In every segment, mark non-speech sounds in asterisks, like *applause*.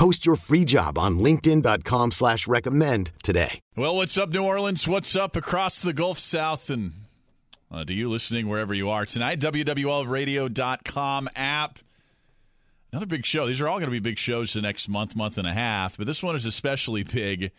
Post your free job on LinkedIn.com slash recommend today. Well, what's up, New Orleans? What's up across the Gulf South? And uh, to you listening wherever you are tonight, WWLradio.com app. Another big show. These are all going to be big shows the next month, month and a half, but this one is especially big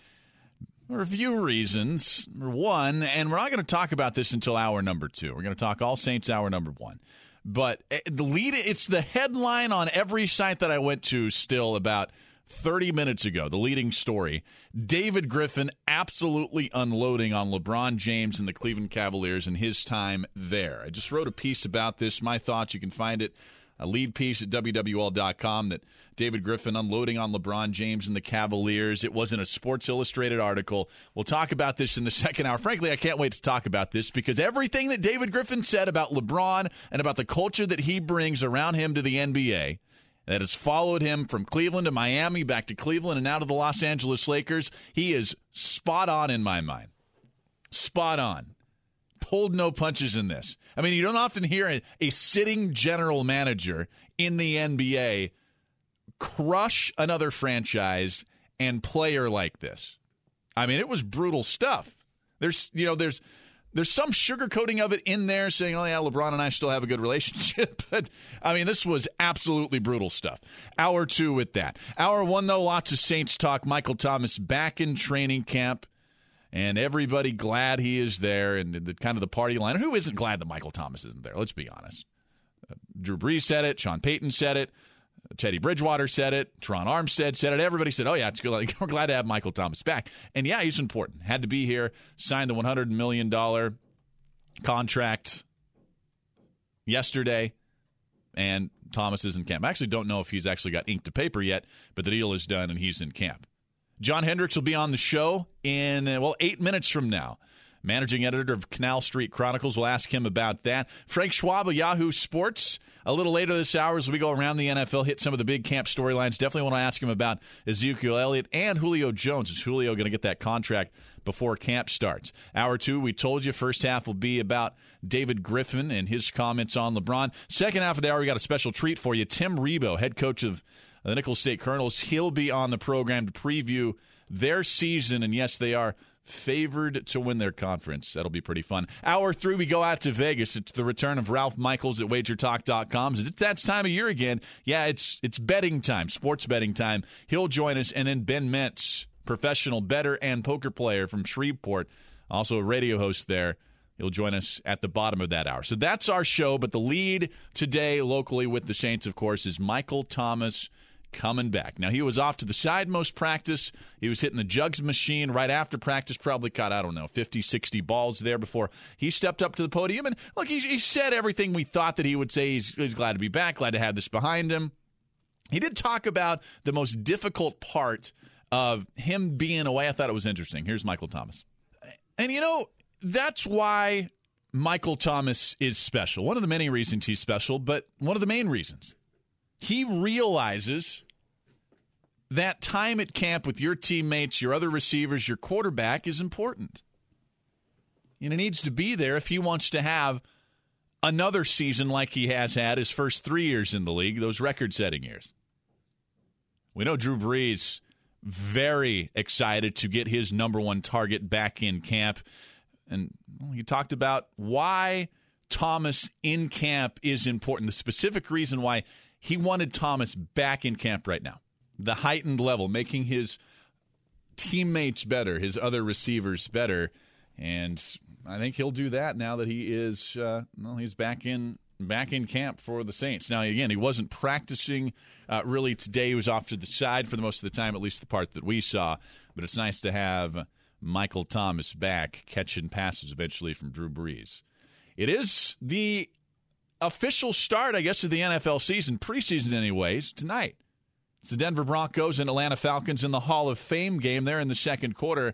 for a few reasons. One, and we're not going to talk about this until hour number two. We're going to talk All Saints hour number one. But eh, the lead, it's the headline on every site that I went to still about – 30 minutes ago, the leading story David Griffin absolutely unloading on LeBron James and the Cleveland Cavaliers in his time there. I just wrote a piece about this. My thoughts, you can find it, a lead piece at WWL.com that David Griffin unloading on LeBron James and the Cavaliers. It wasn't a Sports Illustrated article. We'll talk about this in the *laughs* second hour. Frankly, I can't wait to talk about this because everything that David Griffin said about LeBron and about the culture that he brings around him to the NBA that has followed him from Cleveland to Miami, back to Cleveland, and now to the Los Angeles Lakers. He is spot on in my mind. Spot on. Pulled no punches in this. I mean, you don't often hear a, a sitting general manager in the NBA crush another franchise and player like this. I mean, it was brutal stuff. There's, you know, there's there's some sugarcoating of it in there saying, oh, yeah, LeBron and I still have a good relationship. *laughs* but, I mean, this was absolutely brutal stuff. Hour two with that. Hour one, though, lots of Saints talk. Michael Thomas back in training camp, and everybody glad he is there, and the, kind of the party line. Who isn't glad that Michael Thomas isn't there? Let's be honest. Uh, Drew Brees said it. Sean Payton said it. Teddy Bridgewater said it. Terron Armstead said it. Everybody said, "Oh yeah, it's good. *laughs* We're glad to have Michael Thomas back." And yeah, he's important. Had to be here. Signed the 100 million dollar contract yesterday, and Thomas is in camp. I actually don't know if he's actually got ink to paper yet, but the deal is done and he's in camp. John Hendrix will be on the show in well eight minutes from now managing editor of Canal Street Chronicles. We'll ask him about that. Frank Schwab of Yahoo Sports. A little later this hour, as we go around the NFL, hit some of the big camp storylines. Definitely want to ask him about Ezekiel Elliott and Julio Jones. Is Julio going to get that contract before camp starts? Hour two, we told you, first half will be about David Griffin and his comments on LeBron. Second half of the hour, we got a special treat for you. Tim Rebowe, head coach of the Nicholls State Colonels, he'll be on the program to preview their season. And yes, they are favored to win their conference. That'll be pretty fun. Hour three, we go out to Vegas. It's the return of Ralph Michaels at WagerTalk.com. It's that time of year again. Yeah, it's it's betting time, sports betting time. He'll join us, and then Ben Metz, professional better and poker player from Shreveport, also a radio host there. He'll join us at the bottom of that hour. So that's our show. But the lead today locally with the Saints, of course, is Michael Thomas coming back. Now, he was off to the side most practice. He was hitting the jugs machine right after practice, probably caught, I don't know, 50, 60 balls there before he stepped up to the podium. And look, he, he said everything we thought that he would say. He's, he's glad to be back, glad to have this behind him. He did talk about the most difficult part of him being away. I thought it was interesting. Here's Michael Thomas. And, you know, that's why Michael Thomas is special. One of the many reasons he's special, but one of the main reasons he realizes that time at camp with your teammates, your other receivers, your quarterback is important. And it needs to be there if he wants to have another season like he has had his first three years in the league, those record setting years. We know Drew Brees very excited to get his number one target back in camp. And he talked about why Thomas in camp is important, the specific reason why he wanted Thomas back in camp right now. The heightened level, making his teammates better, his other receivers better, and I think he'll do that now that he is uh, well, he's back in back in camp for the Saints. Now again, he wasn't practicing uh, really today. He was off to the side for the most of the time, at least the part that we saw. But it's nice to have Michael Thomas back catching passes eventually from Drew Brees. It is the official start, I guess, of the NFL season, preseason, anyways, tonight. It's the Denver Broncos and Atlanta Falcons in the Hall of Fame game there in the second quarter.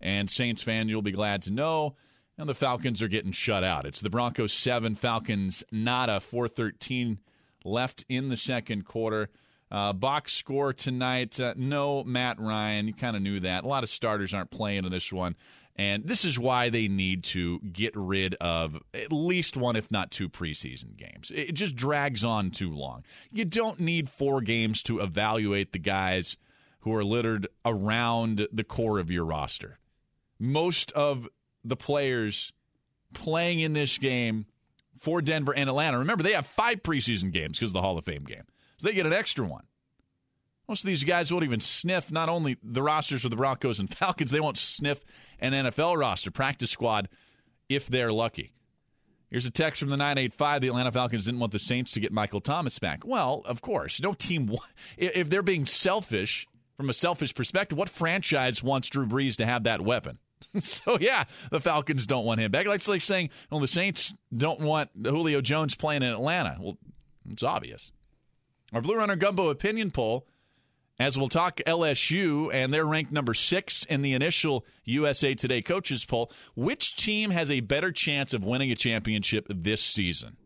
And Saints fan, you'll be glad to know. And the Falcons are getting shut out. It's the Broncos 7, Falcons nada, 413 left in the second quarter. Uh, box score tonight uh, no Matt Ryan. You kind of knew that. A lot of starters aren't playing in this one. And this is why they need to get rid of at least one, if not two, preseason games. It just drags on too long. You don't need four games to evaluate the guys who are littered around the core of your roster. Most of the players playing in this game for Denver and Atlanta, remember, they have five preseason games because of the Hall of Fame game. So they get an extra one. Most of these guys won't even sniff not only the rosters of the Broncos and *laughs* Falcons, they won't sniff an NFL roster, practice squad, if they're lucky. Here's a text from the 985. The Atlanta Falcons didn't want the Saints to get Michael Thomas back. Well, of course. No team, if they're being selfish from a selfish perspective, what franchise wants Drew Brees to have that weapon? *laughs* so, yeah, the Falcons don't want him back. It's like saying, well, the Saints don't want Julio Jones playing in Atlanta. Well, it's obvious. Our Blue Runner Gumbo opinion poll as we'll talk LSU, and they're ranked number six in the initial USA Today coaches poll. Which team has a better chance of winning a championship this season?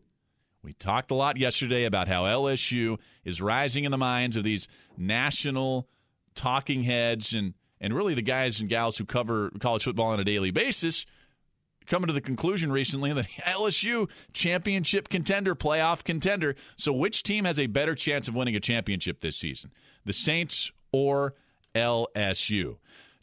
We talked a lot yesterday about how LSU is rising in the minds of these national talking heads and, and really the guys and gals who cover college football on a daily basis coming to the conclusion recently that *laughs* LSU championship contender, playoff contender. So, which team has a better chance of winning a championship this season? The Saints or LSU?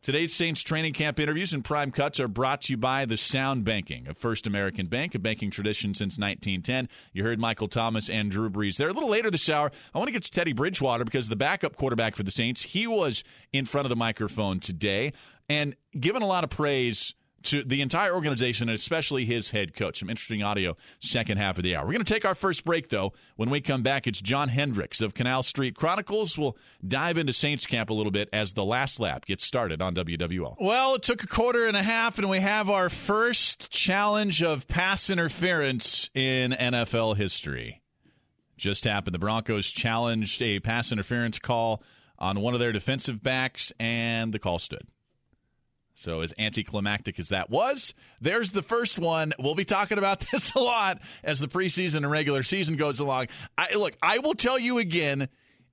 Today's Saints training camp interviews and prime cuts are brought to you by the Sound Banking of First American Bank, a banking tradition since 1910. You heard Michael Thomas and Drew Brees there. A little later this hour, I want to get to Teddy Bridgewater because the backup quarterback for the Saints, he was in front of the microphone today and given a lot of praise to the entire organization and especially his head coach. Some interesting audio second half of the hour. We're going to take our first break, though. When we come back, it's John Hendrix of Canal Street Chronicles. We'll dive into Saints camp a little bit as the last lap gets started on WWL. Well, it took a quarter and a half, and we have our first challenge of pass interference in NFL history. Just happened. The Broncos challenged a pass interference call on one of their defensive backs, and the call stood. So, as anticlimactic as that was, there's the first one. We'll be talking about *laughs* this a lot as the preseason and regular season goes along. I, look, I will tell you again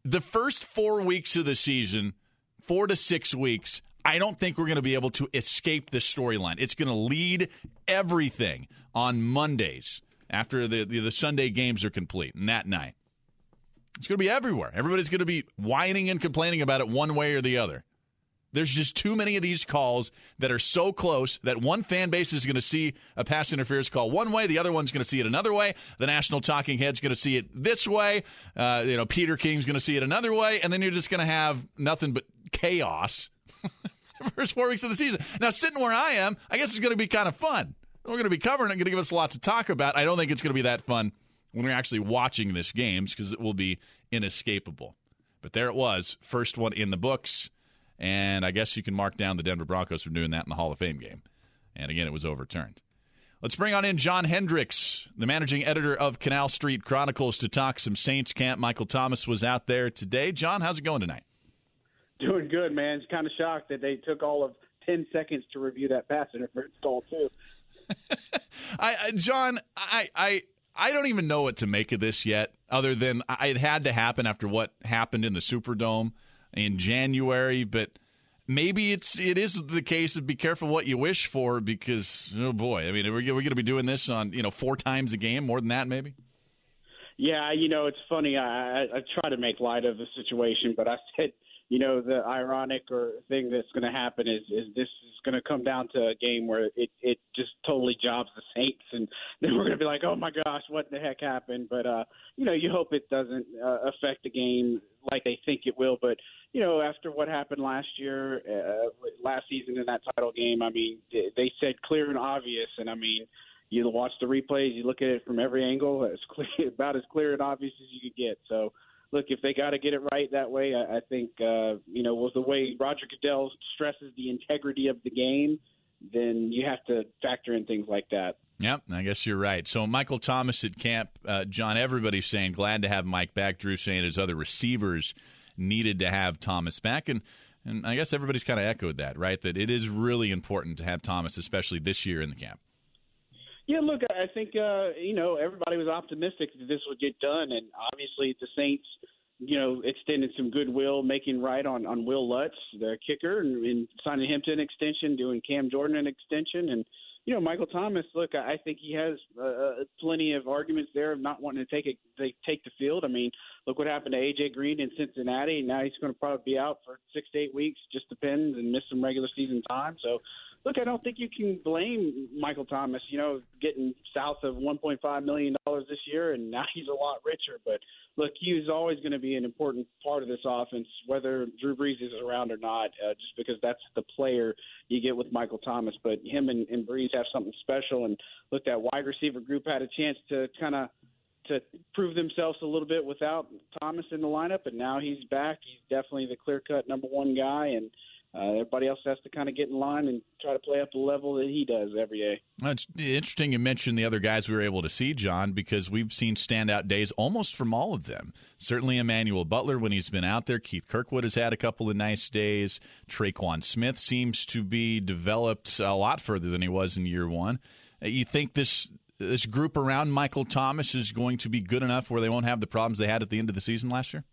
the first four weeks of the season, four to six weeks, I don't think we're going to be able to escape this storyline. It's going to lead everything on Mondays after the, the, the Sunday games are complete and that night. It's going to be everywhere. Everybody's going to be whining and complaining about it one way or the other. There's just too many of these calls that are so close that one fan base is going to see a pass interference call one way, the other one's going to see it another way. The national talking head's going to see it this way. Uh, you know, Peter King's going to see it another way, and then you're just going to have nothing but chaos. *laughs* first four weeks of the season. Now, sitting where I am, I guess it's going to be kind of fun. We're going to be covering it, going to give us a lot to talk about. I don't think it's going to be that fun when we're actually watching this games because it will be inescapable. But there it was, first one in the books. And I guess you can mark down the Denver Broncos for doing that in the Hall of Fame game. And again, it was overturned. Let's bring on in John Hendrix, the managing editor of Canal Street Chronicles, to talk some Saints camp. Michael Thomas was out there today. John, how's it going tonight? Doing good, man. It's kind of shocked that they took all of 10 seconds to review that pass *laughs* interference call, too. *laughs* I, John, I, I, I don't even know what to make of this yet, other than it had to happen after what happened in the Superdome in January, but maybe it's it is the case of be careful what you wish for because oh boy, I mean, are we, are we going to be doing this on you know four times a game, more than that maybe? Yeah, you know, it's funny. I, I try to make light of the situation, but I said, you know, the ironic or thing that's going to happen is is this is going to come down to a game where it it just totally jobs the Saints, and *laughs* then we're going to be like, oh my gosh, what the heck happened? But uh, you know, you hope it doesn't uh, affect the game like they think it will. But you know, after what happened last year, uh, last season in that title game, I mean, they said clear and obvious, and I mean, you watch the replays, you look at it from every angle, it's *laughs* clear, about as clear and obvious as you could get. So, look, if they got to get it right that way, I, I think uh, you know was the way Roger Goodell stresses the integrity of the game. Then you have to factor in things like that. Yep, I guess you're right. So Michael Thomas at camp, uh, John. Everybody's saying glad to have Mike back. Drew saying his other receivers needed to have Thomas back, and And I guess everybody's kind of echoed that, right? That it is really important to have Thomas, especially this year in the camp. Yeah, look, I think uh, you know everybody was optimistic that this would get done, and obviously the Saints, you know, extended some goodwill, making right on on Will Lutz, the kicker, and, and signing him to an extension, doing Cam Jordan an extension, and you know Michael Thomas. Look, I think he has uh, uh plenty of arguments there of not wanting to take it, they take the field. I mean, look what happened to AJ Green in Cincinnati. Now he's going to probably be out for six to eight weeks, just depends, and miss some regular season time. So look, I don't think you can blame Michael Thomas. You know, getting south of 1.5 million dollars this year, and now *laughs* he's a lot richer. But look, he's always going to be an important part of this offense, whether Drew Brees is around or not. Uh, just because that's the player you get with Michael Thomas. But him and, and Brees have something special. And look, that wide receiver group had a chance to kind of to prove themselves a little bit without Thomas in the lineup, and now he's back. He's definitely the clear cut number one guy, and uh, everybody else has to kind of get in line and try to play up the level that he does every day. It's interesting you mentioned the other guys we were able to see, John, because we've seen standout days almost from all of them. Certainly Emmanuel Butler when he's been out there. Keith Kirkwood has had a couple of nice days. Tre'Quan Smith seems to be developed a lot further than he was in year one. Uh, you think this this group around Michael Thomas is going to be good enough where they won't have the problems they had at the end of the season last year?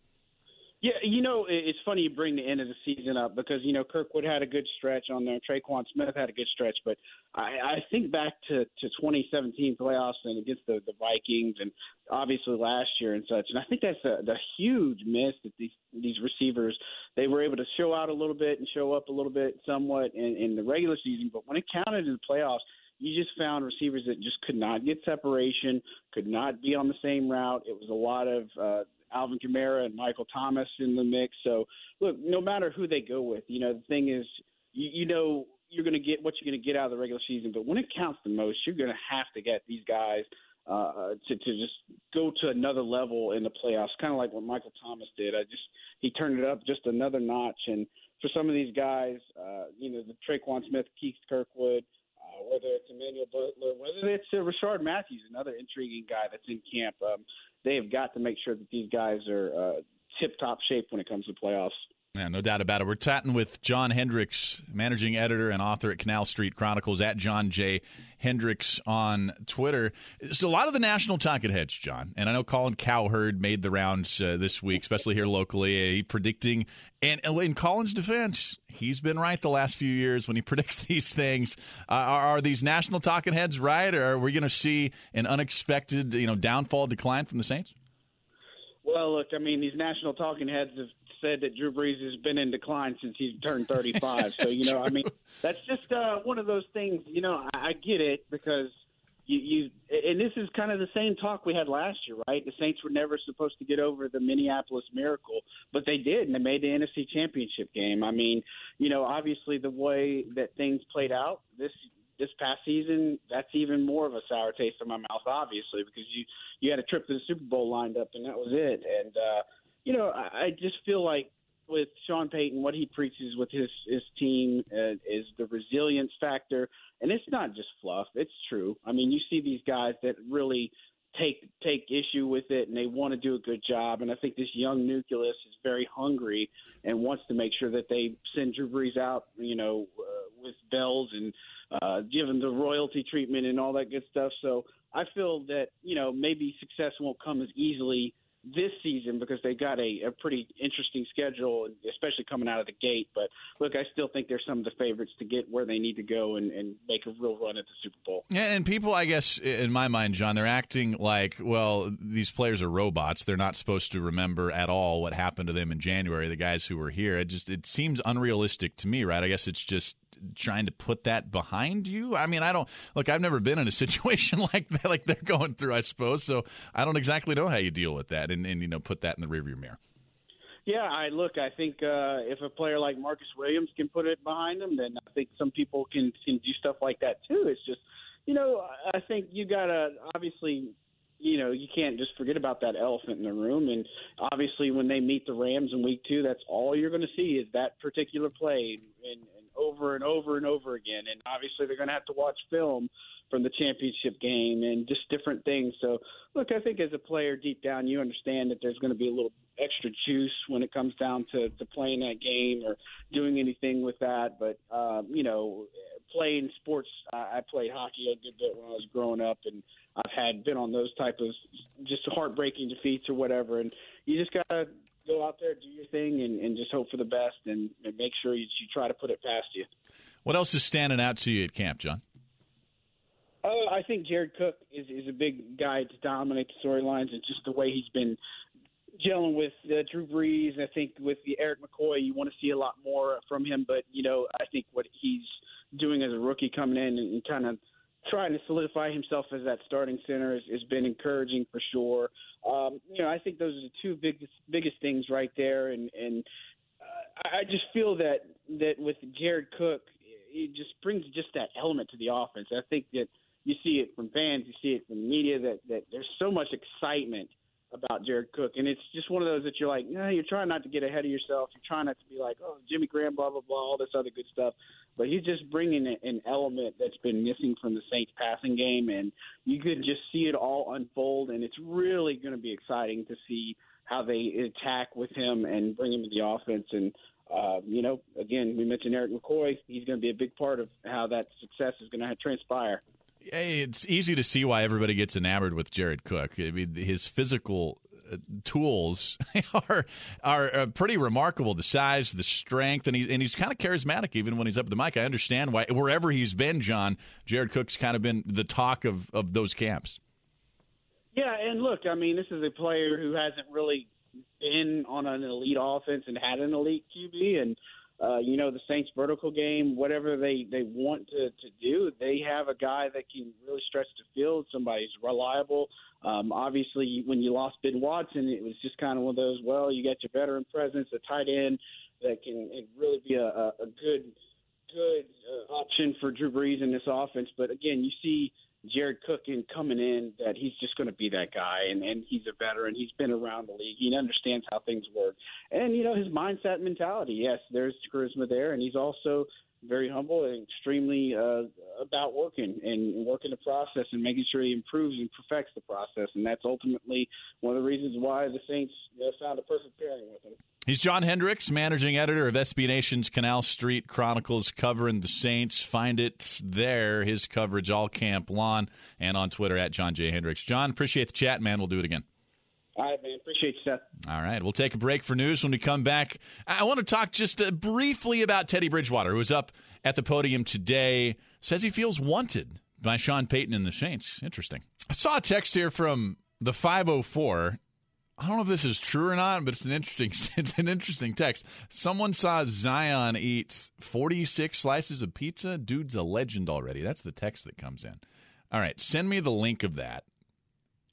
Yeah, you know, it's funny you bring the end of the season up because you know Kirkwood had a good stretch on there. Tre'Quan Smith had a good stretch, but I, I think back to to 2017 playoffs and against the the Vikings and obviously last year and such. And I think that's the the huge miss that these these receivers they were able to show out a little bit and show up a little bit somewhat in, in the regular season, but when it counted in the playoffs, you just found receivers that just could not get separation, could not be on the same route. It was a lot of uh, Alvin Kamara and Michael Thomas in the mix. So look, no matter who they go with, you know the thing is, you, you know you're going to get what you're going to get out of the regular season, but when it counts the most, you're going to have to get these guys uh, to to just go to another level in the playoffs, kind of like what Michael Thomas did. I just he turned it up just another notch, and for some of these guys, uh, you know, the Tre'Quan Smith, Keith Kirkwood. Uh, whether it's Emmanuel Butler, whether it's uh, Rishard Matthews, another intriguing guy that's in camp. Um, they have got to make sure that these guys are uh, tip top shape when it comes to playoffs. Yeah, no doubt about it. We're chatting with John Hendrix, managing editor and author at Canal Street Chronicles, at John J. Hendrix on Twitter. So a lot of the national talking heads, John, and I know Colin Cowherd made the rounds uh, this week, especially here locally, uh, predicting. And in Colin's defense, he's been right the last few years when he *laughs* predicts these things. Uh, are, are, these national talking heads right, or are we going to see an unexpected, you know, downfall decline from the Saints? Well, look, I mean, these national talking heads have said that Drew Brees has been in decline since he's turned *laughs* 35. so, you know, I mean, that's just uh, one of those things. You know, I, I get it because you, you, and this is kind of the same talk we had last year, right? The Saints were never supposed to get over the Minneapolis Miracle, but they did, and they made the NFC Championship game. I mean, you know, obviously the way that things played out this this past season, that's even more of a sour taste in my mouth, obviously, because you you had a trip to the Super Bowl lined up, and that was it. And uh, you know, I, I just feel like with Sean Payton, what he preaches with his his team uh, is the resilience factor, and it's not just fluff. It's true. I mean, you see these guys that really take take issue with it, and they want to do a good job. And I think this young nucleus is very hungry and wants to make sure that they send Drew Brees out, you know, uh, with bells and uh, give him the royalty treatment and all that good stuff. So I feel that you know maybe success won't come as easily this season because they got a, a pretty interesting schedule, especially coming out of the gate. But look, I still think they're some of the favorites to get where they need to go and, and make a real run at the Super Bowl. Yeah, and people, I guess, in my mind, John, they're acting like, well, these players are robots. They're not supposed to remember at all what happened to them in January. The guys who were here, it just it seems unrealistic to me, right? I guess it's just trying to put that behind you? I mean, I don't look. I've never been in a *laughs* situation like that, like they're going through. I suppose so. I don't exactly know how you deal with that, and, and you know, put that in the rearview mirror. Yeah, I look. I think uh, if a player like Marcus Williams can put it behind him, then I think some people can can do stuff like that too. It's just, you know, I think you gotta obviously you know, you can't just forget about that elephant in the room. And obviously, when they meet the Rams in week two, that's all you're going to see is that particular play. And, and over and over and over again. And obviously, they're going to have to watch film from the championship game and just different things. So, look, I think as a player, deep down, you understand that there's going to be a little extra juice when it comes down to, to playing that game or doing anything with that. But, um, you know, playing sports, I, I played hockey a good bit when I was growing up, and I've had been on those type of just heartbreaking defeats or whatever. And you just got to go out there, do your thing, and, and just hope for the best and, and make sure you, you try to put it past you. What else is standing out to you at camp, John? Uh, I think Jared Cook is, is a big guy to dominate the storylines and just the way he's been gelling with uh, Drew Brees. I think with the Erik McCoy, you want to see a lot more from him. But you know, I think what he's doing as a rookie coming in and, and kind of trying to solidify himself as that starting center has, has been encouraging for sure. Um, you know, I think those are the two biggest biggest things right there, and and uh, I just feel that that with Jared Cook, it just brings just that element to the offense. I think that you see it from fans, you see it from the media that that there's so much excitement about Jared Cook, and it's just one of those that you're like, no, you're trying not to get ahead of yourself. You're trying not to be like, oh, Jimmy Graham, blah blah blah, all this other good stuff. But he's just bringing an element that's been missing from the Saints passing game, and you could just see it all unfold, and it's really going to be exciting to see how they attack with him and bring him to the offense. And uh, you know, again, we mentioned Erik McCoy. He's going to be a big part of how that success is going to transpire. It's easy to see why everybody gets enamored with Jared Cook. I mean, his physical uh, tools *laughs* are are uh, pretty remarkable. The size, the strength, and he and he's kind of charismatic even when he's up at the mic. I understand why wherever he's been, John Jared Cook's kind of been the talk of of those camps. Yeah, and look, I mean, this is a player who hasn't really been on an elite offense and had an elite QB, and uh, you know, the Saints vertical game, whatever they, they want to, to do, they have a guy that can really stretch the field, somebody who's reliable. Um, obviously, when you lost Ben Watson, it was just kind of one of those, well, you got your veteran presence, a tight end that can really be a, a, a good good uh, option for Drew Brees in this offense. But again, you see – Jared Cook in coming in that he's just going to be that guy, and and he's a veteran. He's been around the league. He understands how things work, and you know his mindset, mentality. Yes, there's charisma there, and he's also very humble and extremely uh, about working and working the process and making sure he improves and perfects the process. And that's ultimately one of the reasons why the Saints you know, found a perfect pairing with him. He's John Hendrix, managing editor of SB Nation's Canal Street Chronicles, covering the Saints. Find it there, his coverage all camp long, and on Twitter at John J. Hendrix. John, appreciate the chat, man. We'll do it again. All right, man. Appreciate you, Seth. All right. We'll take a break for news when we come back. I want to talk just uh, briefly about Teddy Bridgewater, who was up at the podium today. Says he feels wanted by Sean Payton and the Saints. Interesting. I saw a text here from the 504 I don't know if this is true or not, but it's an interesting *laughs* it's an interesting text. Someone saw Zion eat 46 slices of pizza. Dude's a legend already. That's the text that comes in. All right, send me the link of that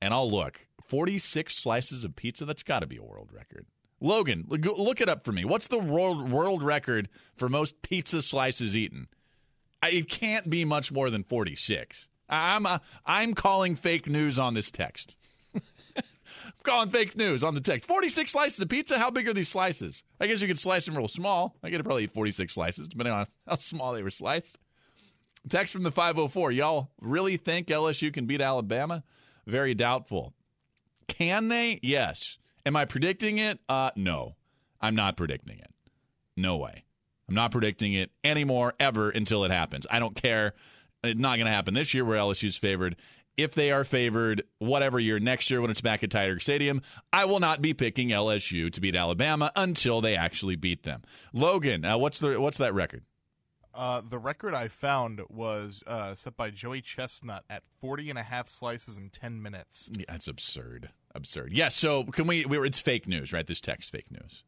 and I'll look. 46 slices of pizza, that's got to be a world record. Logan, look it up for me. What's the world world record for most pizza slices eaten? It can't be much more than 46. I'm a, I'm calling fake news on this text I'm *laughs* calling fake news on the text. 46 slices of pizza? How big are these slices? I guess you could slice them real small. I could probably eat 46 slices, depending on *laughs* how small they were sliced. Text from the 504. Y'all really think LSU can beat Alabama? Very doubtful. Can they? Yes. Am I predicting it? Uh, no. I'm not predicting it. No way. I'm not predicting it anymore, ever, until it happens. I don't care. It's not going to happen this year where LSU's favored if they are favored whatever year next year when it's back at Tiger Stadium, I will not be picking LSU to beat Alabama until they actually beat them. Logan, uh, what's the what's that record? Uh, the record I found was uh, set by Joey Chestnut at 40 and a half slices in 10 minutes. Yeah, that's absurd. Absurd. Yes. Yeah, so can we, we were, it's fake news, right? This text fake news.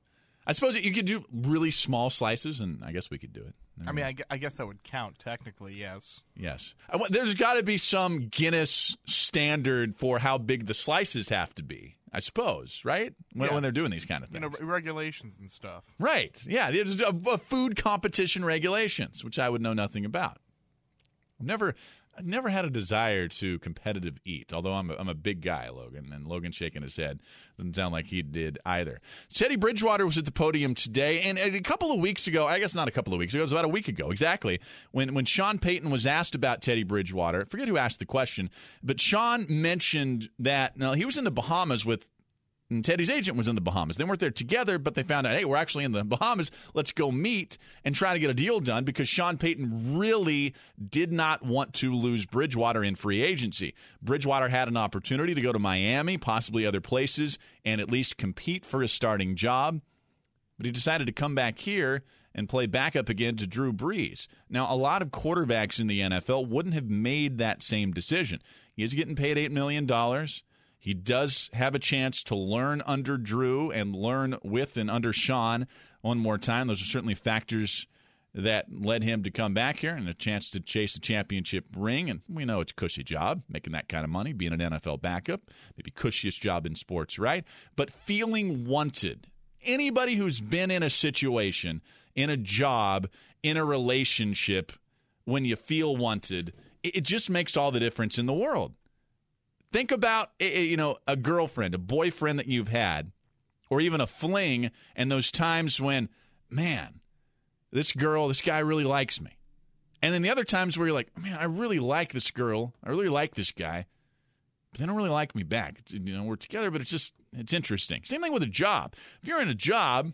I suppose you could do really small slices, and I guess we could do it. I mean, I, I, guess that would count technically. Yes. Yes. There's got to be some Guinness standard for how big the slices have to be. I suppose, right? When, yeah. when they're doing these kind of things, you know, regulations and stuff. Right. Yeah. There's a, a food competition regulations, which I would know nothing about. I've never. I've never had a desire to competitive eat, although I'm a, I'm a big guy, Logan, and Logan shaking his head. Doesn't sound like he did either. Teddy Bridgewater was at the podium today, and a couple of weeks ago, I guess not a couple of weeks ago, it was about a week ago, exactly, when, when Sean Payton was asked about Teddy Bridgewater. I forget who asked the question, but Sean mentioned that, now, he was in the Bahamas with and Teddy's agent was in the Bahamas. They weren't there together, but they found out, hey, we're actually in the Bahamas. Let's go meet and try to get a deal done because Sean Payton really did not want to lose Bridgewater in free agency. Bridgewater had an opportunity to go to Miami, possibly other places, and at least compete for a starting job. But he decided to come back here and play backup again to Drew Brees. Now, a lot of quarterbacks in the NFL wouldn't have made that same decision. He is getting paid $8 million. He does have a chance to learn under Drew and learn with and under Sean one more time. Those are certainly factors that led him to come back here and a chance to chase a championship ring. And we know it's a cushy job, making that kind of money, being an NFL backup, maybe cushiest job in sports, right? But feeling wanted. Anybody who's been in a situation, in a job, in a relationship, when you feel wanted, it just makes all the difference in the world. Think about eh, eh, you know a girlfriend, a boyfriend that you've had, or even a fling, and those times when, man, this girl, this guy really likes me. And then the other times where you're like, man, I really like this girl, I really like this guy, but they don't really like me back. It's, you know, we're together, but it's just it's interesting. Same thing with a job. If you're in a job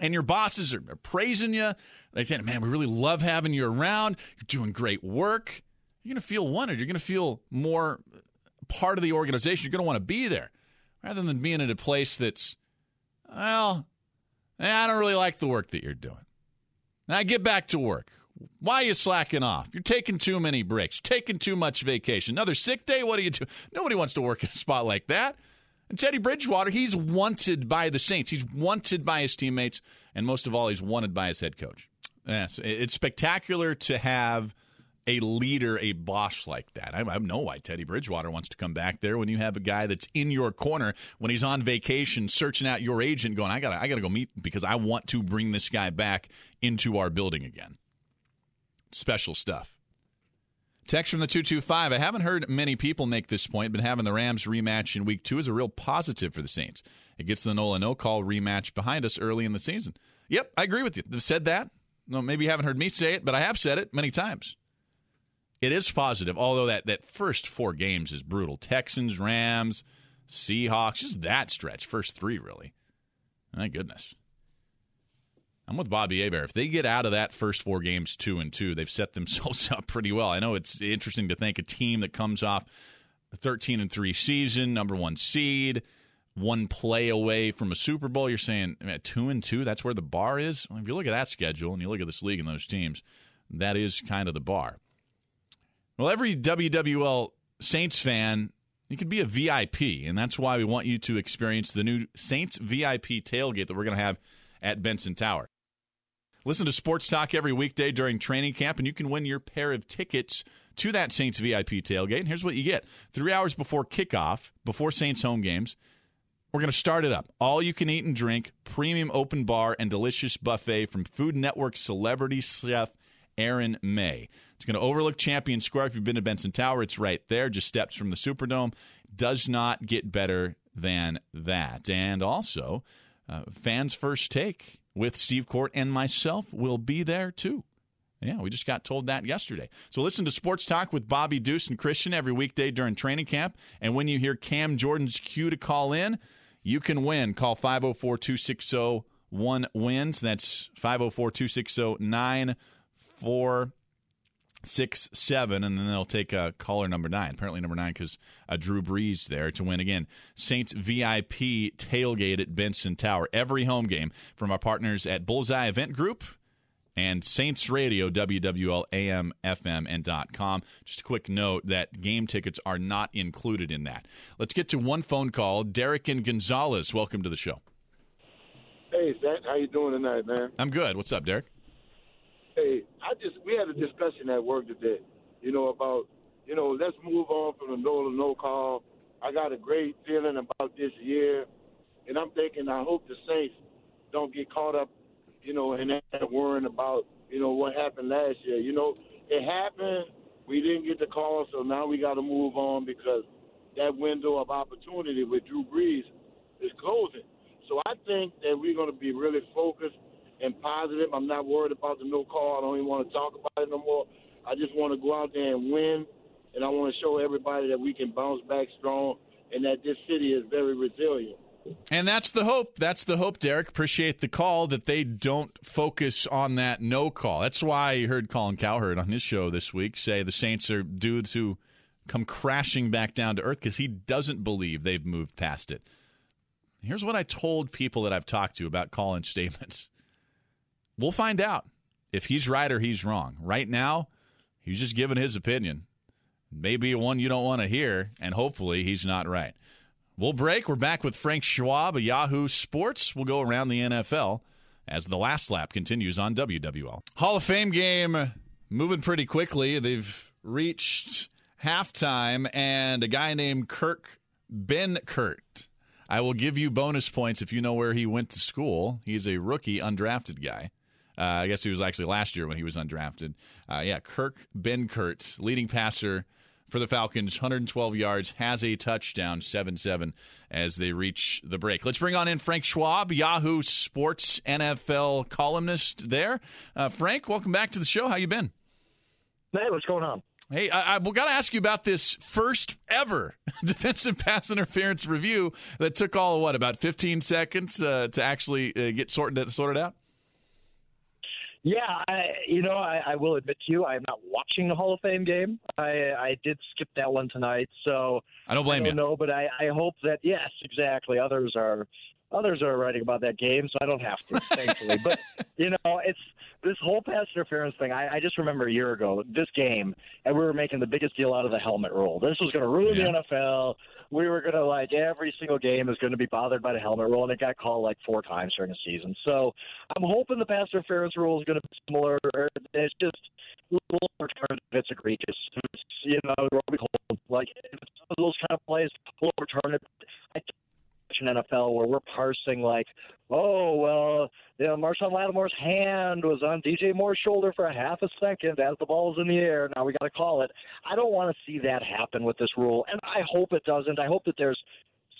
and your bosses are, are praising you, they say, man, we really love having you around. You're doing great work. You're going to feel wanted. You're going to feel more part of the organization, you're going to want to be there rather than being at a place that's, well, eh, I don't really like the work that you're doing. Now get back to work. Why are you slacking off? You're taking too many breaks, taking too much vacation. Another sick day? What do you do? Nobody wants to work in a spot like that. And Teddy Bridgewater, he's wanted by the Saints. He's wanted by his teammates. And most of all, he's wanted by his head coach. Yes, it's spectacular to have – a leader, a boss like that. I, I, know why Teddy Bridgewater wants to come back there when you have a guy that's in your corner when he's on vacation, searching out your agent, going, "I got, I got to go meet because I want to bring this guy back into our building again." Special stuff. Text from the 225. I haven't heard many people make this point, but having the Rams rematch in week two is a real positive for the Saints. It gets the Nola no call rematch behind us early in the season. Yep, I agree with you. I've said that. No, maybe you haven't heard me say it, but I have said it many times. It is positive, although that, that first four games is brutal. Texans, Rams, Seahawks, just that stretch. First three, really. My goodness. I'm with Bobby Hebert. If they get out of that first four games two and two, they've set themselves *laughs* up pretty well. I know it's interesting to think a team that comes off a 13 and three season, number one seed, one play away from a Super Bowl. You're saying man, two and two. That's where the bar is. Well, if you look at that schedule and you look at this league and those teams, that is kind of the bar. Well, every WWL Saints fan, you could be a VIP, and that's why we want you to experience the new Saints VIP tailgate that we're going to have at Benson Tower. Listen to Sports Talk every weekday during training camp, and you can win your pair of tickets to that Saints VIP tailgate. And here's what you get three hours before kickoff, before Saints home games, we're going to start it up. All you can eat and drink, premium open bar, and delicious buffet from Food Network celebrity chef Aaron May. It's going to overlook Champion Square. If you've been to Benson Tower, it's right there, just steps from the Superdome. Does not get better than that. And also, uh, fans' first take with Steve Court and myself will be there too. Yeah, we just got told that yesterday. So listen to Sports Talk with Bobby Deuce and Christian every weekday during training camp. And when you hear Cam Jordan's cue to call in, you can win. Call 504 260 1 wins. That's 504 260 four, six, seven, and then they'll take a uh, caller number nine. Apparently, number nine because uh, Drew Brees there to win again. Saints VIP tailgate at Benson Tower. Every home game from our partners at Bullseye Event Group and Saints Radio, WWL AM, FM, and .com. Just a quick note that game tickets are not included in that. Let's get to one phone call. Derek and Gonzales, welcome to the show. Hey, Zach, how you doing tonight, man? I'm good. What's up, Derek? Hey, I just we had a discussion at work today. You know about you know let's move on from the no to no call. I got a great feeling about this year, and I'm thinking I hope the Saints don't get caught up, you know, in that worrying about you know what happened last year. You know, it happened, We didn't get the call, so now we got to move on because that window of opportunity with Drew Brees is closing. So I think that we're going to be really focused and positive. I'm not worried about the no call. I don't even want to talk about it no more. I just want to go out there and win, and I want to show everybody that we can bounce back strong and that this city is very resilient. And that's the hope. That's the hope, Derek. Appreciate the call that they don't focus on that no call. That's why you heard Colin Cowherd on his show this week say the Saints are due to come crashing back down to earth because he doesn't believe they've moved past it. Here's what I told people that I've talked to about Colin's *laughs* statements. We'll find out if he's right or he's wrong. Right now, he's just giving his opinion. Maybe one you don't want to hear, and hopefully he's not right. We'll break. We're back with Frank Schwab of Yahoo Sports. We'll go around the NFL as the last lap continues on WWL. Hall of Fame game moving pretty quickly. They've reached halftime, and a guy named Kurt Benkert. I will give you bonus points if you know where he went to school. He's a rookie, undrafted guy. Uh, I guess he was actually last year when he was undrafted. Uh, yeah, Kurt Benkert, leading passer for the Falcons, 112 yards, has a touchdown, 7 7 as they reach the break. Let's bring on in Frank Schwab, Yahoo Sports NFL columnist there. Uh, Frank, welcome back to the show. How you been? Hey, what's going on? Hey, I, I got to ask you about this first ever *laughs* defensive pass interference review that took all what about 15 seconds uh, to actually uh, get sorted sorted out. Yeah, I, you know, I, I will admit to you, I am not watching the Hall of Fame game. I, I did skip that one tonight, so I don't blame I don't you. No, but I, I hope that yes, exactly. Others are others are writing about that game, so I don't have to, *laughs* thankfully. but you know, it's this whole pass interference thing. I, I just remember a year ago this game, and we were making the biggest deal out of the helmet rule. This was going to ruin Yeah. the NFL. We were going to like every single game is going to be bothered by the helmet rule, and it got called like four times during the season. So I'm hoping the pass interference rule is going to be similar. It's just little overturned if it's egregious. It's, you know, Roby Cole, like one of those kind of plays, we'll it. I NFL where we're parsing like, oh well, you know, Marshon Lattimore's hand was on DJ Moore's shoulder for a half a second as the ball was in the air. Now we got to call it. I don't want to see that happen with this rule, and I hope it doesn't. I hope that there's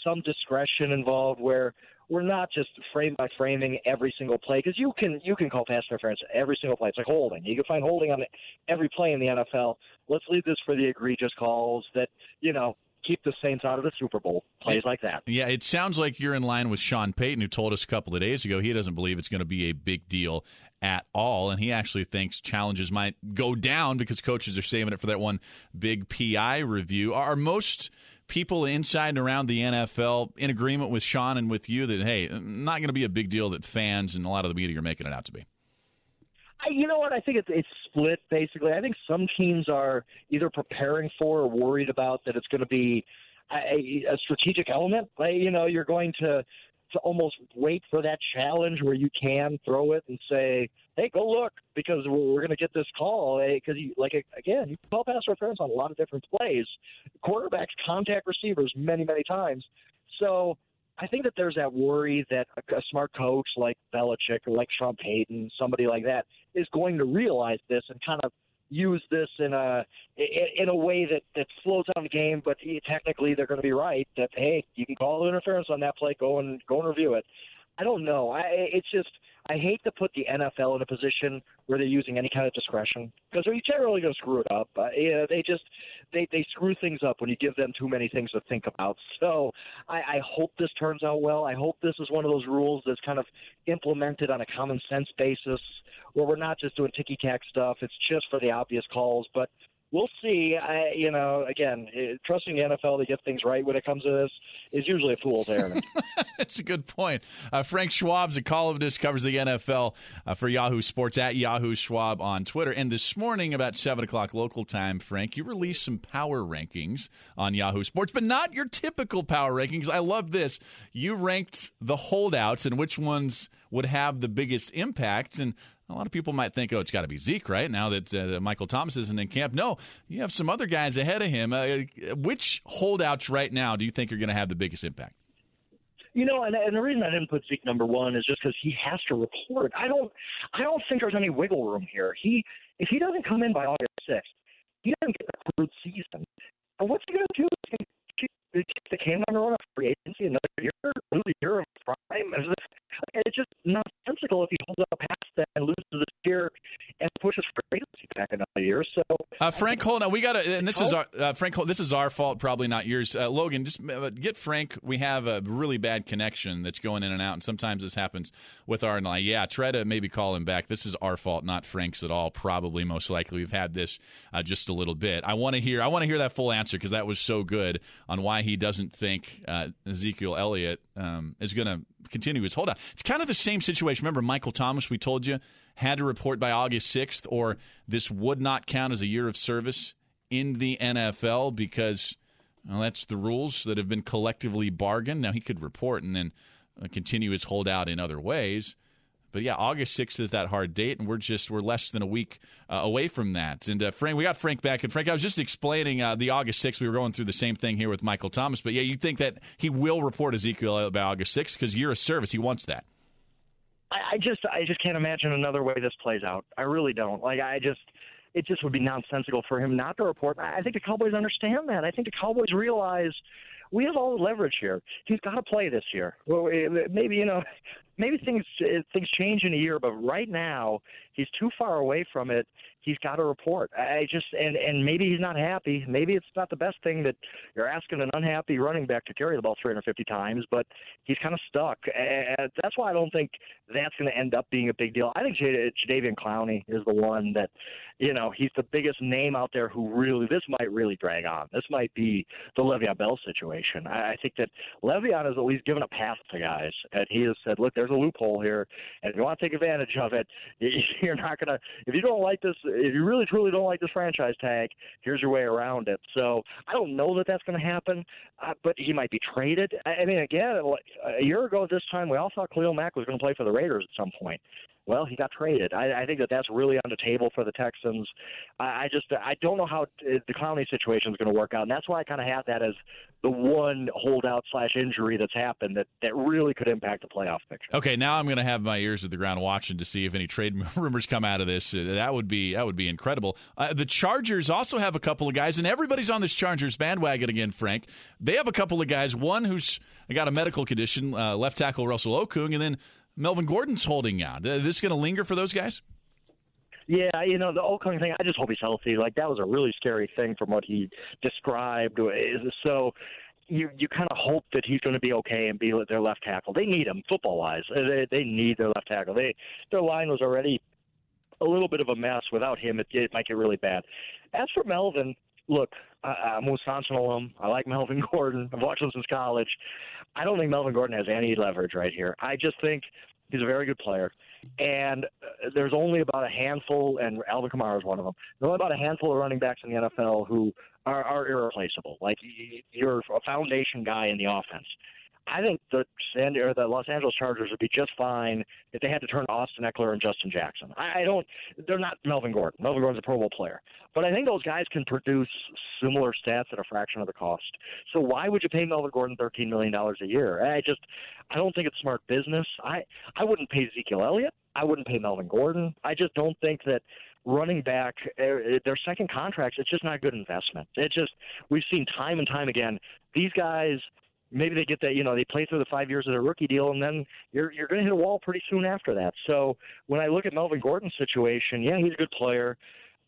some discretion involved where we're not just frame by framing every single play because you can you can call pass interference every single play. It's like holding. You can find holding on every play in the NFL. Let's leave this for the egregious calls that you know keep the Saints out of the Super Bowl. Plays like that. Yeah, it sounds like you're in line with Sean Payton, who told us a couple of days ago he doesn't believe it's going to be a big deal at all, and he actually thinks challenges might go down because coaches are saving it for that one big PI review. Are most people inside and around the NFL in agreement with Sean and with you that hey, not going to be a big deal that fans and a lot of the media are making it out to be? You know what? I think it's, it's split basically. I think some teams are either preparing for or worried about that it's going to be a, a strategic element. Like, you know, you're going to to almost wait for that challenge where you can throw it and say, "Hey, go look," because we're, going to get this call. Because you like again, you call pass interference on a lot of different plays. Quarterbacks contact receivers many, many times. So I think that there's that worry that a, a smart coach like Belichick or like Sean Payton, somebody like that, is going to realize this and kind of use this in a in a way that that slows down the game. But technically, they're going to be right that hey, you can call the interference on that play. Go and go and review it. I don't know. I it's just I hate to put the NFL in a position where they're using any kind of discretion because they're generally going to screw it up. Uh, yeah, they just they they screw things up when you give them too many things to think about. *laughs* So I, I hope this turns out well. I hope this is one of those rules that's kind of implemented on a common sense basis where we're not just doing ticky tack stuff. It's just for the obvious calls, but we'll see. I, you know, again, eh, trusting the NFL to get things right when it comes to this is usually a fool's errand. *laughs* That's a good point. Uh, Frank Schwab's a columnist, covers the NFL uh, for Yahoo Sports at Yahoo Schwab on Twitter. And this morning, about 7 o'clock local time, Frank, you released some power rankings on Yahoo Sports, but not your typical power rankings. I love this. You ranked the holdouts and which ones would have the biggest impact. And a lot of people might think, oh, it's got to be Zeke, right? Now that uh, Michael Thomas isn't in camp. No, you have some other guys ahead of him. Uh, uh which holdouts right now do you think are going to have the biggest impact? You know, and, and the reason I didn't put Zeke number one is just because he has to report. I don't, I don't think there's any wiggle room here. He, if he doesn't come in by August sixth, he doesn't get the third season. And what's he going to do? They the can on run free agency another year, lose a year of prime. It's just nonsensical if he holds up half and loses this year and pushes Crazy back another year. So, uh, Frank, hold on. We got to, and this is our uh, Frank. This is our fault, probably not yours. Uh, Logan, just uh, get Frank. We have a really bad connection that's going in and out, and sometimes this happens with our line. Yeah, try to maybe call him back. This is our fault, not Frank's at all. Probably, most likely, we've had this uh, just a little bit. I want to hear. I want to hear that full answer because that was so good on why he doesn't think uh, Ezekiel Elliott um, is going to continue his holdout. It's kind of the same situation. Remember Michael Thomas? We told you had to report by August 6th, or this would not count as a year of service in the NFL because well, that's the rules that have been collectively bargained. Now, he could report and then uh, continue his holdout in other ways. But yeah, August 6th is that hard date, and we're just we're less than a week uh, away from that. And uh, Frank, we got Frank back, and Frank, I was just explaining uh, the August 6th. We were going through the same thing here with Michael Thomas, but yeah, you think that he will report Ezekiel by August 6th because you're a service, he wants that. I, I just I just can't imagine another way this plays out. I really don't. Like I just it just would be nonsensical for him not to report. I think the Cowboys understand that. I think the Cowboys realize we have all the leverage here. He's got to play this year. Well, maybe you know, maybe things uh, things change in a year, but right now he's too far away from it. He's got to report. I just and and maybe he's not happy. Maybe it's not the best thing that you're asking an unhappy running back to carry the ball 350 times, but he's kind of stuck. And that's why I don't think that's going to end up being a big deal. I think Jadeveon Clowney is the one that, you know, he's the biggest name out there who really this might really drag on. This might be the Le'Veon Bell situation. I, I think that Le'Veon has at least given a path to guys, and he has said, look, there's a loophole here, and if you want to take advantage of it, *laughs* you're not to. If you don't like this, if you really truly don't like this franchise tag, here's your way around it. So I don't know that that's going to happen, uh, but he might be traded. I, I mean, again, a year ago at this time, we all thought Khalil Mack was going to play for the Raiders at some point well, he got traded. I, I think that that's really on the table for the Texans. I, I just I don't know how t- the Clowney situation is going to work out, and that's why I kind of have that as the one holdout slash injury that's happened that that really could impact the playoff picture. Okay, now I'm going to have my ears to the ground watching to see if any trade *laughs* rumors come out of this. Uh, that would be that would be incredible. Uh, the Chargers also have a couple of guys, and everybody's on this Chargers bandwagon again. Frank, they have a couple of guys. One who's got a medical condition, uh, left tackle Russell Okung, and then Melvin Gordon's holding out. Is this going to linger for those guys? Yeah, you know the Okung thing. I just hope he's healthy. Like that was a really scary thing from what he described. So you you kind of hope that he's going to be okay and be their left tackle. They need him football wise. They, they need their left tackle. They their line was already a little bit of a mess without him. It, it might get really bad. As for Melvin, look, I, I'm a Wisconsin alum. I like Melvin *laughs* Gordon. I've watched him since college. I don't think Melvin Gordon has any leverage right here. I just think he's a very good player. And uh, there's only about a handful, and Alvin Kamara is one of them. There's only about a handful of running backs in the NFL who are, are irreplaceable. Like you're a foundation guy in the offense. I think the San or the Los Angeles Chargers would be just fine if they had to turn Austin Ekeler and Justin Jackson. I, I don't. They're not Melvin Gordon. Melvin Gordon's a Pro Bowl player, but I think those guys can produce similar stats at a fraction of the cost. So why would you pay Melvin Gordon thirteen million dollars a year? I just, I don't think it's smart business. I, I wouldn't pay Ezekiel Elliott. I wouldn't pay Melvin Gordon. I just don't think that running back uh, their second contracts it's just not a good investment it just we've seen time and time again these guys maybe they get that you know they play through the five years of their rookie deal and then you're you're going to hit a wall pretty soon after that so when i look at melvin gordon's situation yeah he's a good player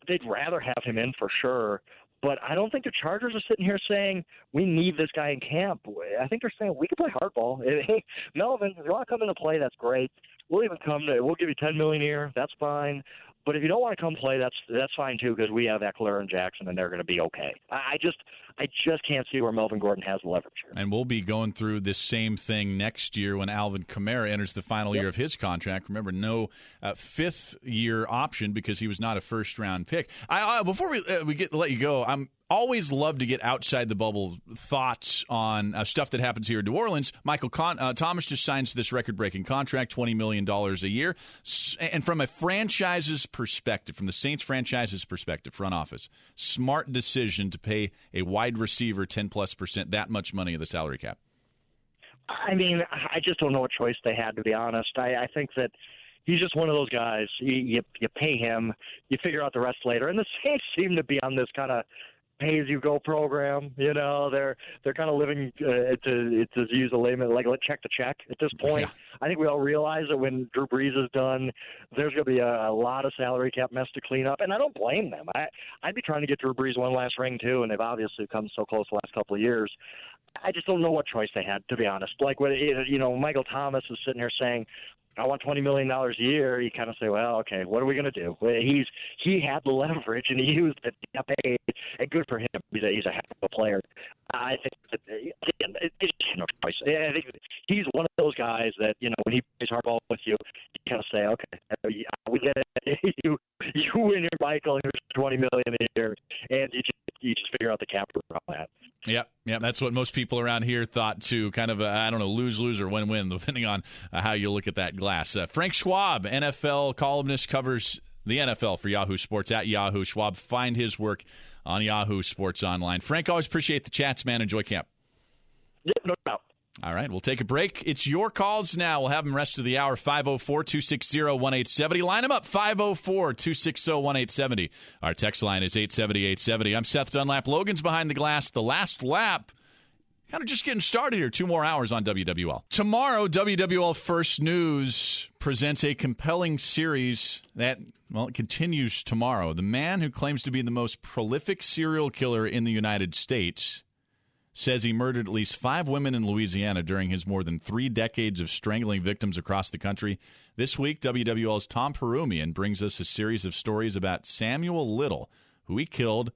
they'd rather have him in for sure but I don't think the Chargers are sitting here saying we need this guy in camp. I think they're saying we can play hardball. *laughs* Hey, Melvin, if you want to come into play, that's great. We'll even come to. We'll give you ten million a year. That's fine. But if you don't want to come play, that's that's fine too because we have Ekeler and Jackson, and they're going to be okay. I, I just I just can't see where Melvin Gordon has the leverage here. And we'll be going through this same thing next year when Alvin Kamara enters the final yep. year of his contract. Remember, no uh, fifth year option because he was not a first round pick. I, I before we uh, we get let you go, I'm always love to get outside the bubble thoughts on uh, stuff that happens here in New Orleans. Michael Con- uh, Thomas just signs this record breaking contract, $20 million a year. S- and from a franchise's perspective, from the Saints franchise's perspective, front office, smart decision to pay a wide receiver 10 plus percent that much money of the salary cap. I mean, I just don't know what choice they had, to be honest. I, I think that he's just one of those guys. You, you you pay him, you figure out the rest later. And the *laughs* Saints seem to be on this kind of pay as you go program. You know, they're they're kind of living uh, to to use a layman like let check to check at this point. Yeah. I think we all realize that when Drew Brees is done, there's going to be a, a lot of salary cap mess to clean up, and I don't blame them. I I'd be trying to get Drew Brees one last ring too, and they've obviously come so close the last couple of years. I just don't know what choice they had, to be honest. Like when you know Michael Thomas is sitting here saying, I want twenty million dollars a year. You kind of say, well, okay, what are we going to do? Well, he's he had the leverage and he used it. He paid, and good for him. He's a, he's a heck of a player. I think that, again, it's no choice. I think he's one of those guys that you know when he plays hardball with you, you kind of say, okay, we get it. *laughs* you you win your Michael. Here's twenty million a year, and you just you just figure out the cap around that. Yep, yep. That's what most people around here thought too. Kind of, I don't know, lose, lose, or win, win, *laughs* depending on uh, how you look at that glass. Uh, Frank Schwab, NFL columnist, covers the NFL for Yahoo Sports at Yahoo Schwab. Find his work on Yahoo Sports Online. Frank, always appreciate the chats, man. Enjoy camp. Yeah, no doubt. All right, we'll take a break. It's your calls now. We'll have them rest of the hour 504 260 1870. Line them up 504 260 1870. Our text line is 870 870. I'm Seth Dunlap. Logan's behind the glass. The last lap. Kind of just getting started here. Two more hours on WWL. Tomorrow, WWL First News presents a compelling series that, well, it continues tomorrow. The man who claims to be the most prolific serial killer in the United States says he murdered at least five women in Louisiana during his more than three decades of strangling victims across the country. This week, WWL's Tom Perumian brings us a series of stories about Samuel Little, who he killed,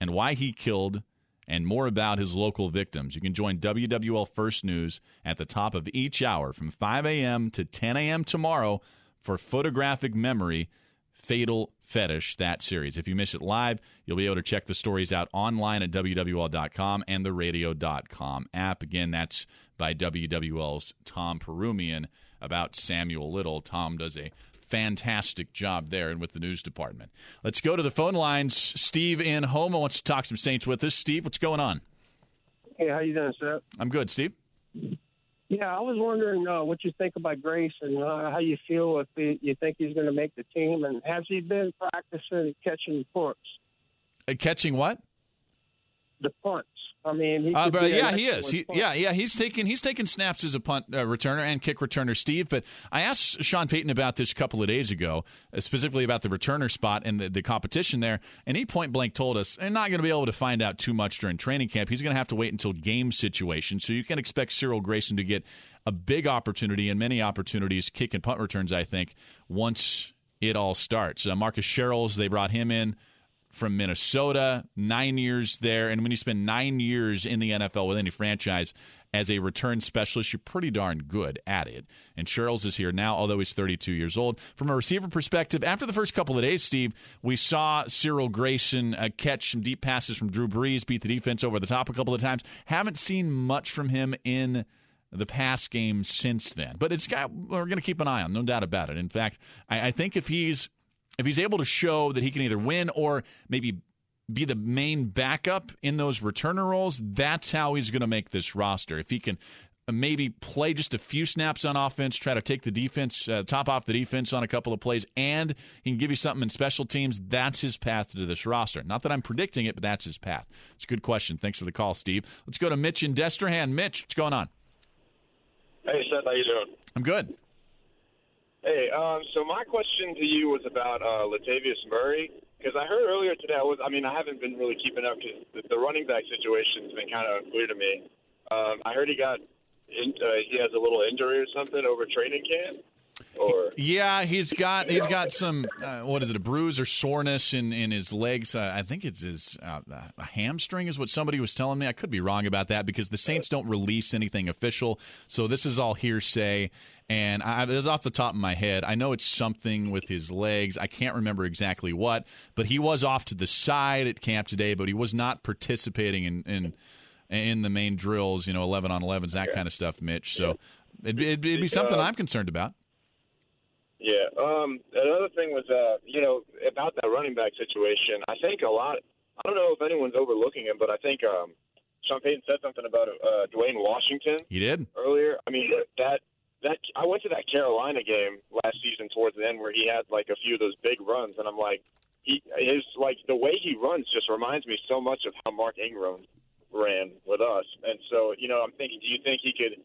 and why he killed, and more about his local victims. You can join WWL First News at the top of each hour from 5 a.m. to 10 a.m. tomorrow for Photographic Memory Fatal Fetish, that series. If you miss it live, you'll be able to check the stories out online at WWL.com and the radio.com app. Again, that's by WWL's Tom Perumian about Samuel Little. Tom does a fantastic job there and with the news department. Let's go to the phone lines. Steve in Houma wants to talk some Saints with us. Steve, what's going on? Hey, how you doing, Seth? I'm good, Steve. Yeah, I was wondering uh, what you think about Grace and uh, how you feel if he, you think he's going to make the team, and has he been practicing catching punts? Uh, catching what? The punts. I mean, he Uh, but yeah, he is. He, yeah, yeah, he's taking he's taking snaps as a punt uh, returner and kick returner, Steve. But I asked Sean Payton about this a couple of days ago, uh, specifically about the returner spot and the, the competition there, and he point blank told us they're not going to be able to find out too much during training camp. He's going to have to wait until game situation. So you can expect Cyril Grayson to get a big opportunity and many opportunities, kick and punt returns. I think once it all starts. Uh, Marcus Sherels, they brought him in from Minnesota, nine years there. And when you spend nine years in the NFL with any franchise as a return specialist, you're pretty darn good at it. And Sherels is here now, although he's 32 years old. From a receiver perspective, after the first couple of days, Steve, we saw Cyril Grayson uh, catch some deep passes from Drew Brees, beat the defense over the top a couple of times. Haven't seen much from him in the pass game since then. But it's got we're going to keep an eye on, no doubt about it. In fact, I, I think if he's if he's able to show that he can either win or maybe be the main backup in those returner roles, that's how he's going to make this roster. If he can uh, maybe play just a few snaps on offense, try to take the defense, uh, top off the defense on a couple of plays, and he can give you something in special teams, that's his path to this roster. Not that I'm predicting it, but that's his path. It's a good question. Thanks for the call, Steve. Let's go to Mitch in Destrehan. Mitch, what's going on? Hey, Seth, how you doing? I'm good. Hey, um, so my question to you was about uh, Latavius Murray because I heard earlier today. I was, I mean, I haven't been really keeping up because the, the running back situation's been kind of unclear to me. Um, I heard he got, in, uh, he has a little injury or something over training camp. Or Yeah, he's got he's got some uh, what is it a bruise or soreness in in his legs. Uh, I think it's his uh, a hamstring is what somebody was telling me. I could be wrong about that because the Saints don't release anything official, so this is all hearsay. And I, this is off the top of my head. I know it's something with his legs. I can't remember exactly what, but he was off to the side at camp today, but he was not participating in in, in the main drills. You know, eleven on elevens, that kind of stuff, Mitch. So it'd, it'd, it'd be something I'm concerned about. Yeah, um, another thing was, uh, you know, about that running back situation. I think a lot. I don't know if anyone's overlooking him, but I think um, Sean Payton said something about uh, Dwayne Washington He did. earlier. I mean, that that I went to that Carolina game last season towards the end where he had like a few of those big runs, and I'm like, he his like the way he runs just reminds me so much of how Mark Ingram ran with us. And so, you know, I'm thinking, do you think he could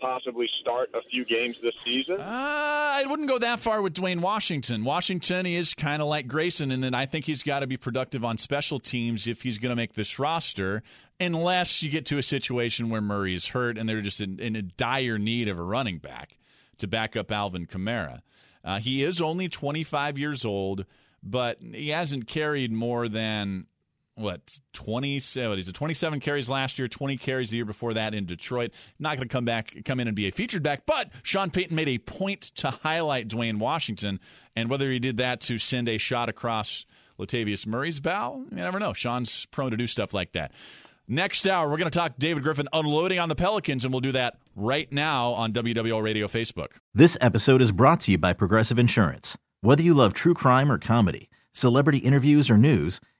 possibly start a few games this season? Uh, I wouldn't go that far with Dwayne Washington. Washington is kind of like Grayson, and then I think he's got to be productive on special teams if he's going to make this roster. Unless you get to a situation where Murray is hurt and they're just in, in a dire need of a running back to back up Alvin Kamara. Uh, he is only 25 years old, but he hasn't carried more than what 27 he's a 27 carries last year 20 carries the year before that in detroit. Not going to come back come in and be a featured back but sean payton made a point to highlight dwayne washington and whether he did that to send a shot across latavius murray's bow you never know. Sean's prone to do stuff like that. Next hour we're going to talk david griffin unloading on the pelicans and we'll do that right now on wwl radio facebook. This episode is brought to you by Progressive Insurance. Whether you love true crime or comedy, celebrity interviews or news,